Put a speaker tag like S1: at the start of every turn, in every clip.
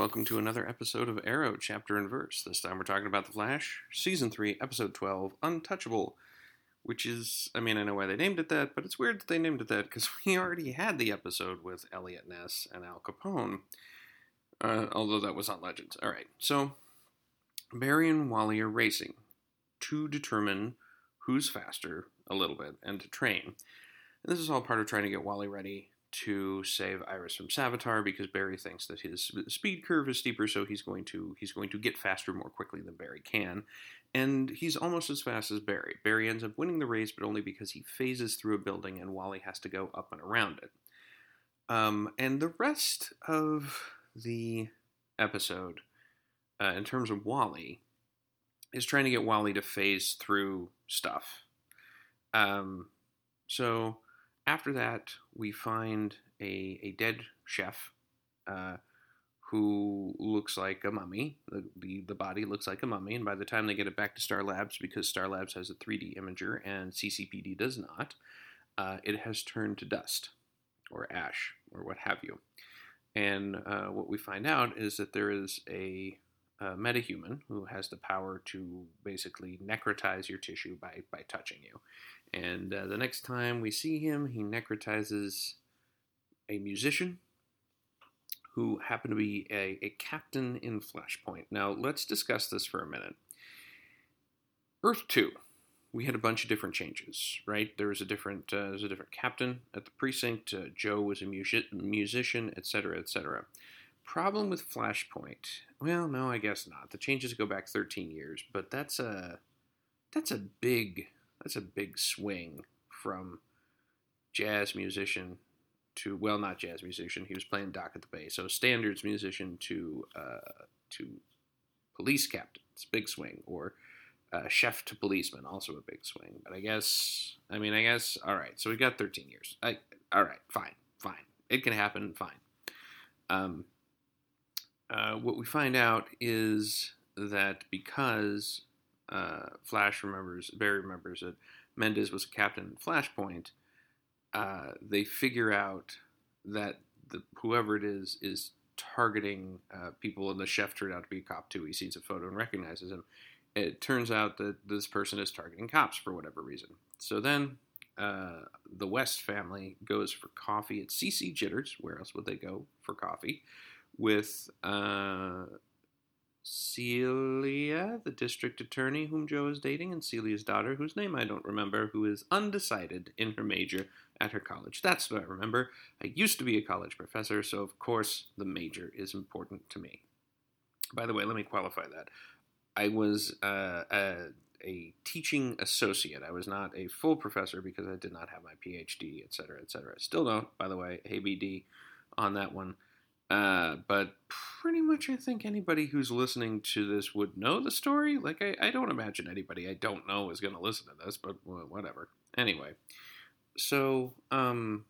S1: welcome to another episode of Arrow Chapter and Verse. This time we're talking about The Flash, Season 3, Episode 12, Untouchable, which is, I mean, I know why they named it that, but it's weird that they named it that because we already had the episode with Eliot Ness and Al Capone, uh, although that was on Legends. All right, so Barry and Wally are racing to determine who's faster a little bit and to train. And this is all part of trying to get Wally ready to save Iris from Savitar because Barry thinks that his speed curve is steeper, so he's going to he's going to get faster more quickly than Barry can, and he's almost as fast as Barry. Barry ends up winning the race, but only because he phases through a building and Wally has to go up and around it. Um, and the rest of the episode, uh, in terms of Wally, is trying to get Wally to phase through stuff. Um, so after that, we find a, a dead chef uh, who looks like a mummy. The, the, the body looks like a mummy, and by the time they get it back to Star Labs, because Star Labs has a 3D imager and CCPD does not, uh, it has turned to dust or ash or what have you. And uh, what we find out is that there is a, a metahuman who has the power to basically necrotize your tissue by, by touching you. And uh, the next time we see him, he necrotizes a musician who happened to be a, a captain in Flashpoint. Now, let's discuss this for a minute. Earth 2, we had a bunch of different changes, right? There was a different, uh, there was a different captain at the precinct. Uh, Joe was a music- musician, etc., etc. Problem with Flashpoint? Well, no, I guess not. The changes go back 13 years, but that's a that's a big that's a big swing from jazz musician to well, not jazz musician. He was playing Dock of the Bay, so standards musician to uh, to police captain. It's big swing, or uh, chef to policeman, also a big swing. But I guess, I mean, I guess, all right. So we got 13 years. I, all right, fine, fine. It can happen, fine. Um, uh, what we find out is that because uh, Flash remembers, Barry remembers that Mendez was a captain in Flashpoint. Uh, they figure out that the whoever it is is targeting uh, people, and the chef turned out to be a cop too. He sees a photo and recognizes him. It turns out that this person is targeting cops for whatever reason. So then uh, the West family goes for coffee at CC Jitters. Where else would they go for coffee? With uh, Celia, the district attorney whom Joe is dating, and Celia's daughter, whose name I don't remember, who is undecided in her major at her college. That's what I remember. I used to be a college professor, so of course the major is important to me. By the way, let me qualify that. I was uh, a, a, teaching associate. I was not a full professor because I did not have my PhD, et cetera, et cetera. Still don't, by the way, ABD on that one. Uh, but pretty much, I think anybody who's listening to this would know the story. Like, I, I don't imagine anybody I don't know is going to listen to this, but whatever. Anyway, so um,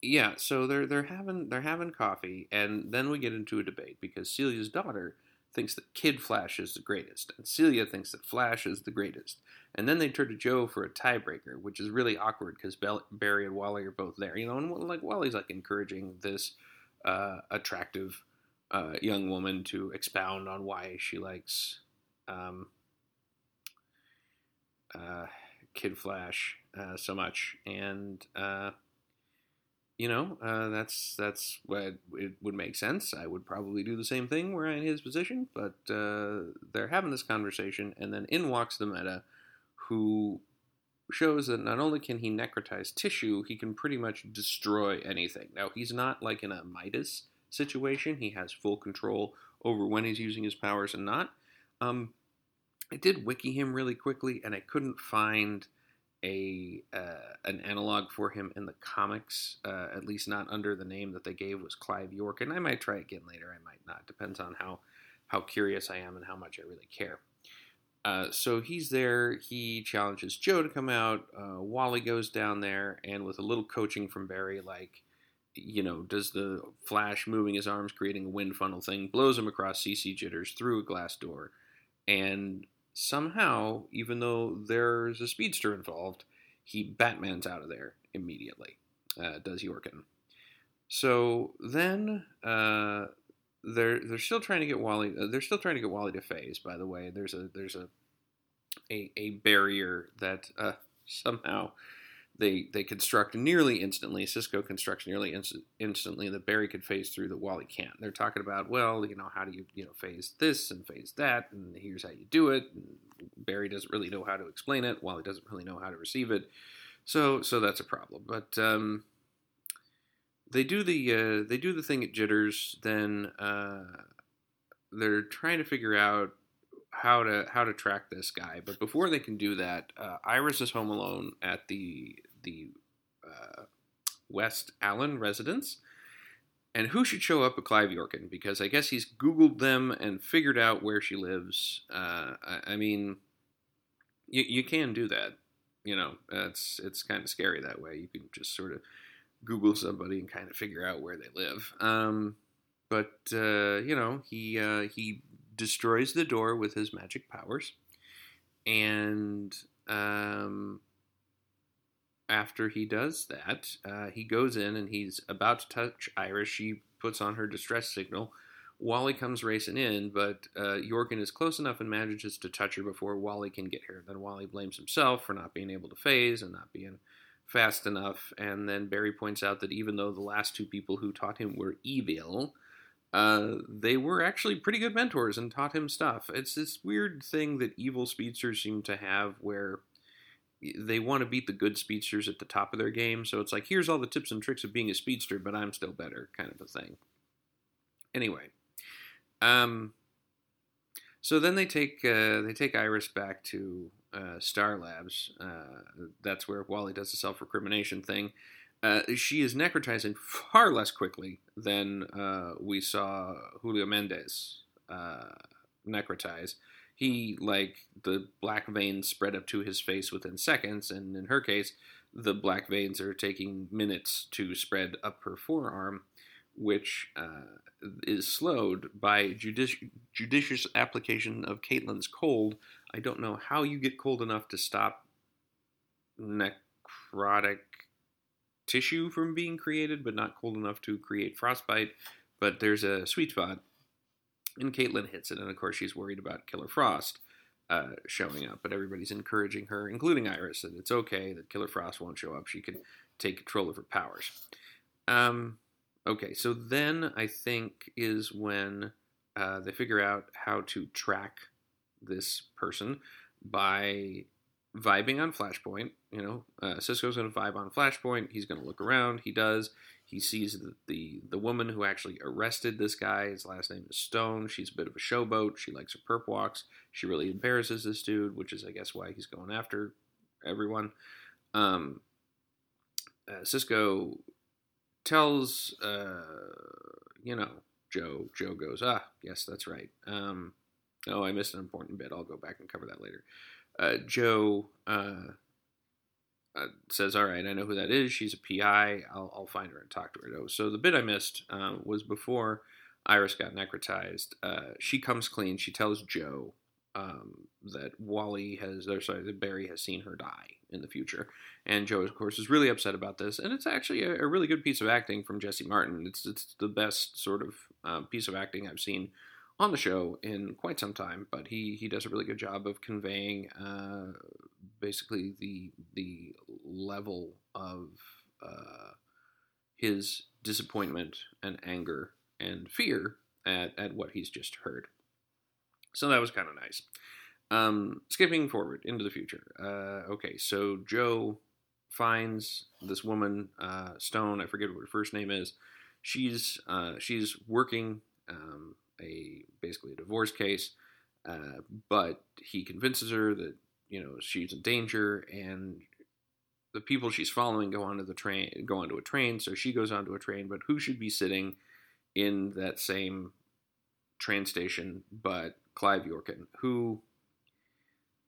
S1: yeah, so they're they're having they're having coffee, and then we get into a debate because Celia's daughter thinks that Kid Flash is the greatest, and Celia thinks that Flash is the greatest. And then they turn to Joe for a tiebreaker, which is really awkward because Barry and Wally are both there, you know, and like Wally's like encouraging this uh, attractive uh, young woman to expound on why she likes um, uh, Kid Flash uh, so much, and uh, you know uh, that's that's what it would make sense. I would probably do the same thing were I in his position, but they're having this conversation, and then in walks the meta, who shows that not only can he necrotize tissue, he can pretty much destroy anything. Now, he's not like in a Midas situation, he has full control over when he's using his powers and not. Um, I did wiki him really quickly, and I couldn't find a uh, an analog for him in the comics, uh, at least not under the name that they gave was Clive York. And I might try again later, I might not. Depends on how how curious I am and how much I really care. Uh, so he's there. He challenges Joe to come out. Uh, Wally goes down there, and with a little coaching from Barry, like, you know, does the Flash moving his arms, creating a wind funnel thing, blows him across CC jitters through a glass door. And somehow, even though there's a speedster involved, he Batman's out of there immediately, uh, does Yorkin. So then uh, they're they're still trying to get Wally. Uh, they're still trying to get Wally to phase. By the way, there's a there's a a, a barrier that uh, somehow they they construct nearly instantly. Cisco constructs nearly inst- instantly that Barry could phase through that Wally can't. They're talking about well, you know, how do you you know phase this and phase that, and here's how you do it. And Barry doesn't really know how to explain it. Wally doesn't really know how to receive it. So so that's a problem. But um, they do the uh, they do the thing at Jitters. Then uh, they're trying to figure out how to how to track this guy. But before they can do that, uh, Iris is home alone at the the uh, West Allen residence. And who should show up but Clive Yorkin? Because I guess he's Googled them and figured out where she lives. Uh, I, I, mean, you, you can do that. You know, it's it's kind of scary that way. You can just sort of Google somebody and kind of figure out where they live. Um, but uh, you know, he uh, he destroys the door with his magic powers, and um, after he does that, uh, he goes in and he's about to touch Iris. She puts on her distress signal. Wally comes racing in, but uh, is close enough and manages to touch her before Wally can get here. Then Wally blames himself for not being able to phase and not being fast enough. And then Barry points out that even though the last two people who taught him were evil, uh, they were actually pretty good mentors and taught him stuff. It's this weird thing that evil speedsters seem to have where they want to beat the good speedsters at the top of their game. So it's like, here's all the tips and tricks of being a speedster, but I'm still better, kind of a thing. Anyway, um, so then they take uh, they take Iris back to uh, Star Labs. Uh, that's where Wally does the self recrimination thing. Uh, she is necrotizing far less quickly than uh, we saw Julio Mendez uh, necrotize. He, like, the black veins spread up to his face within seconds, and in her case, the black veins are taking minutes to spread up her forearm, which uh, is slowed by judici- judicious application of Caitlin's cold. I don't know how you get cold enough to stop necrotic tissue from being created, but not cold enough to create frostbite. But there's a sweet spot, and Caitlin hits it, and of course she's worried about Killer Frost uh, showing up. But everybody's encouraging her, including Iris, that it's okay that Killer Frost won't show up. She can take control of her powers. Um, okay, so then I think is when uh, they figure out how to track this person by vibing on Flashpoint. You know, uh, Cisco's going to vibe on Flashpoint. He's going to look around. He does. He sees the, the, the woman who actually arrested this guy. His last name is Stone. She's a bit of a showboat. She likes her perp walks. She really embarrasses this dude, which is, I guess, why he's going after everyone. Um, uh, Cisco tells, uh, you know, Joe. Joe goes, ah, yes, that's right. Um, oh, I missed an important bit. I'll go back and cover that later uh, Joe uh, uh, says, "All right, I know who that is. She's a PI. I'll, I'll find her and talk to her." Oh, So the bit I missed uh, was before Iris got necrotized. Uh, she comes clean. She tells Joe um, that Wally has, or sorry, that Barry has seen her die in the future, and Joe, of course, is really upset about this. And it's actually a, a really good piece of acting from Jesse Martin. It's it's the best sort of uh, piece of acting I've seen on the show in quite some time, but he he does a really good job of conveying uh, basically the the level of uh, his disappointment and anger and fear at, at what he's just heard. So that was kind of nice. Um, skipping forward into the future. Uh, okay, so Joe finds this woman, uh, Stone. I forget what her first name is. She's uh, she's working um, a basically a divorce case, uh, but he convinces her that you know she's in danger, and the people she's following go onto the train, go onto a train, so she goes onto a train. But who should be sitting in that same train station but Clive Yorkin, who,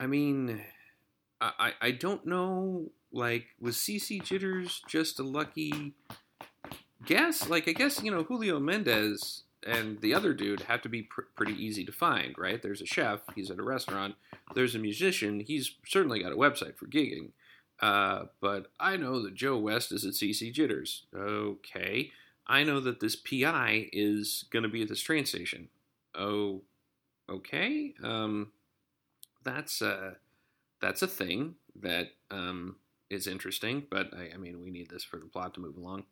S1: I mean, I I don't know. Like, was CC Jitters just a lucky guess? Like, I guess you know Julio Mendez and the other dude have to be pr- pretty easy to find, right? There's a chef, he's at a restaurant. There's a musician, he's certainly got a website for gigging. Uh, but I know that Joe West is at CC Jitters. Okay. I know that this PI is going to be at this train station. Oh, okay. Um, that's a that's a thing that um, is interesting, but I, I, mean, we need this for the plot to move along.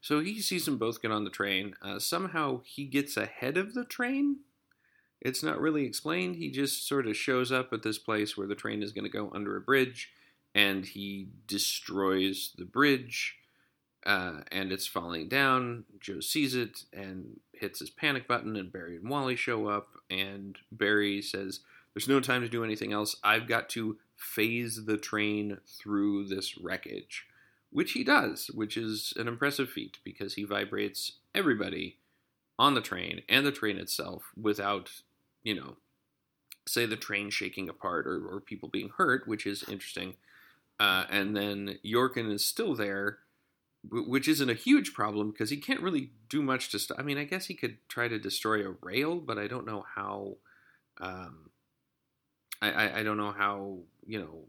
S1: So he sees them both get on the train. Uh, somehow he gets ahead of the train. It's not really explained. He just sort of shows up at this place where the train is going to go under a bridge, and he destroys the bridge. Uh, and it's falling down. Joe sees it and hits his panic button, and Barry and Wally show up. And Barry says, There's no time to do anything else. I've got to phase the train through this wreckage, which he does, which is an impressive feat because he vibrates everybody on the train and the train itself without, you know, say the train shaking apart or, or people being hurt, which is interesting. Uh, and then Yorkin is still there, which isn't a huge problem because he can't really do much to stop. I mean, I guess he could try to destroy a rail, but I don't know how. Um, I, I, I don't know how you know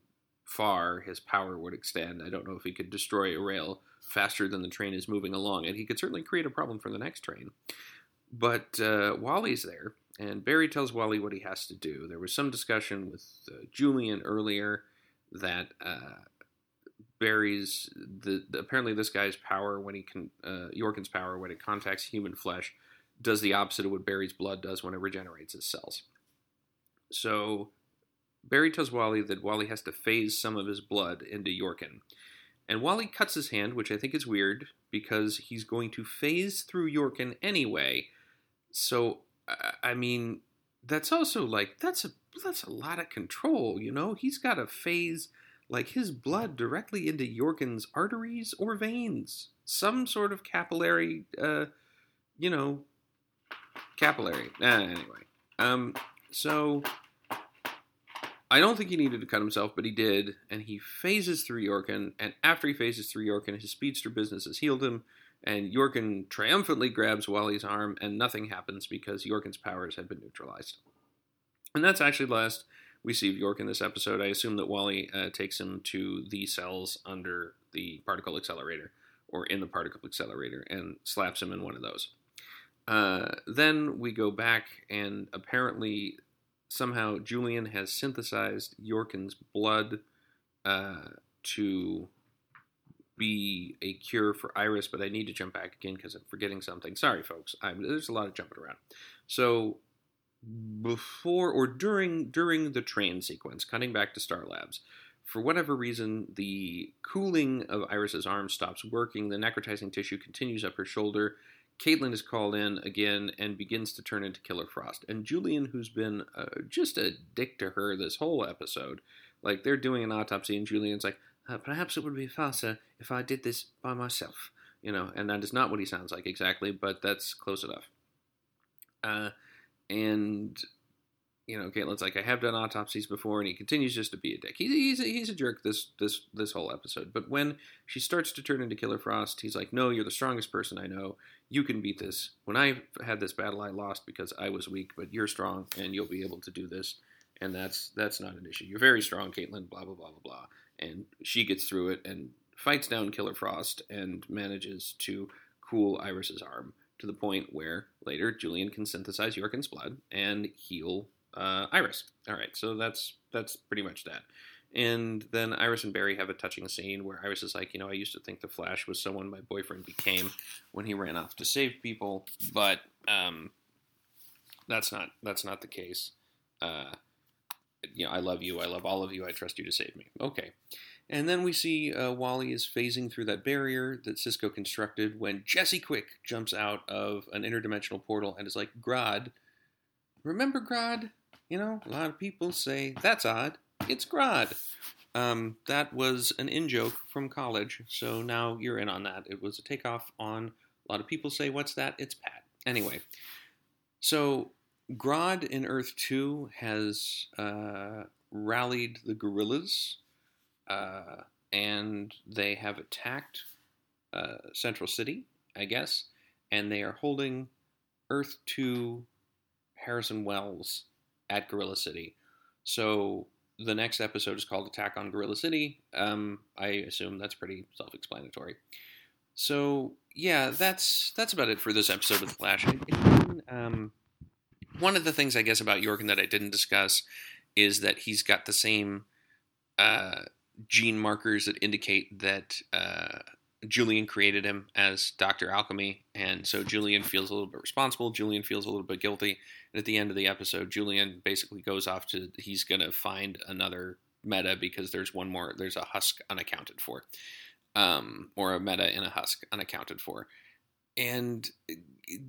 S1: far his power would extend. I don't know if he could destroy a rail faster than the train is moving along, and he could certainly create a problem for the next train. But uh, Wally's there, and Barry tells Wally what he has to do. There was some discussion with uh, Julian earlier that uh, Barry's the, the, apparently this guy's power when he can uh, Yorkin's power when it contacts human flesh does the opposite of what Barry's blood does when it regenerates his cells. So Barry tells Wally that Wally has to phase some of his blood into Yorkin. And Wally cuts his hand, which I think is weird because he's going to phase through Yorkin anyway. So, I mean, that's also like that's a that's a lot of control, you know. He's got to phase like his blood directly into Yorkin's arteries or veins, some sort of capillary, uh, you know, capillary. Uh, anyway, um, so I don't think he needed to cut himself, but he did, and he phases through Yorkin, and after he phases through Yorkin, his speedster business has healed him, and Yorkin triumphantly grabs Wally's arm, and nothing happens because Yorkin's powers had been neutralized. And that's actually the last we see of York in this episode. I assume that Wally uh, takes him to the cells under the particle accelerator, or in the particle accelerator, and slaps him in one of those. Uh, then we go back, and apparently somehow Julian has synthesized Yorkin's blood uh, to be a cure for Iris, but I need to jump back again because I'm forgetting something. Sorry, folks. I'm, there's a lot of jumping around. So before or during during the train sequence, cutting back to Star Labs, for whatever reason, the cooling of Iris's arm stops working. The necrotizing tissue continues up her shoulder, Caitlin is called in again and begins to turn into Killer Frost. And Julian, who's been uh, just a dick to her this whole episode, like they're doing an autopsy, and Julian's like, uh, perhaps it would be faster if I did this by myself, you know. And that is not what he sounds like exactly, but that's close enough. Uh, and you know, Caitlin's like, I have done autopsies before, and he continues just to be a dick. He's he's a, he's a jerk this this this whole episode. But when she starts to turn into Killer Frost, he's like, No, you're the strongest person I know. You can beat this. When I had this battle, I lost because I was weak, but you're strong, and you'll be able to do this. And that's that's not an issue. You're very strong, Caitlin. Blah blah blah blah blah. And she gets through it and fights down Killer Frost and manages to cool Iris's arm to the point where later Julian can synthesize Yorkin's blood and heal uh, Iris. All right, so that's that's pretty much that. And then Iris and Barry have a touching scene where Iris is like, you know, I used to think the Flash was someone my boyfriend became when he ran off to save people, but um, that's not that's not the case. Uh, you know, I love you. I love all of you. I trust you to save me. Okay. And then we see uh, Wally is phasing through that barrier that Cisco constructed when Jesse Quick jumps out of an interdimensional portal and is like, Grodd, remember Grodd? You know, a lot of people say, that's odd. It's Grodd. Um, that was an in joke from college, so now you're in on that. It was a takeoff on a lot of people say, what's that? It's Pat. Anyway, so Grodd in Earth 2 has uh, rallied the gorillas, uh, and they have attacked uh, Central City, I guess, and they are holding Earth 2 Harrison Wells at Gorilla City. So the next episode is called Attack on Gorilla City. Um, I assume that's pretty self explanatory. So yeah, that's that's about it for this episode of the Flash. um, one of the things I guess about Yorkin that I didn't discuss is that he's got the same uh, gene markers that indicate that uh, Julian created him as Doctor Alchemy, and so Julian feels a little bit responsible. Julian feels a little bit guilty, and at the end of the episode, Julian basically goes off to he's going to find another meta because there's one more. There's a husk unaccounted for, um, or a meta in a husk unaccounted for, and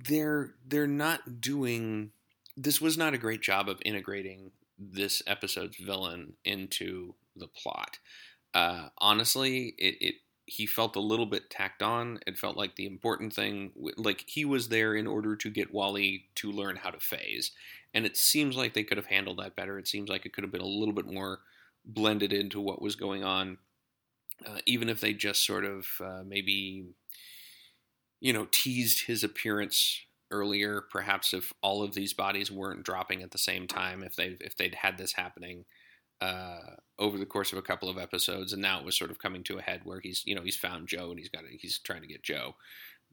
S1: they're they're not doing. This was not a great job of integrating this episode's villain into the plot. Uh, honestly, it, it he felt a little bit tacked on. It felt like the important thing, like he was there in order to get Wally to learn how to phase. And it seems like they could have handled that better. It seems like it could have been a little bit more blended into what was going on, uh, even if they just sort of uh, maybe, you know, teased his appearance earlier. Perhaps if all of these bodies weren't dropping at the same time, if they if they'd had this happening uh, over the course of a couple of episodes, and now it was sort of coming to a head where he's you know he's found Joe and he's got he's trying to get Joe.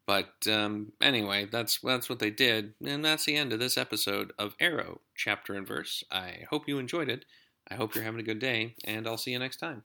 S1: But um, anyway, that's that's what they did, and that's the end of this episode of Arrow, chapter and verse. I hope you enjoyed it. I hope you're having a good day, and I'll see you next time.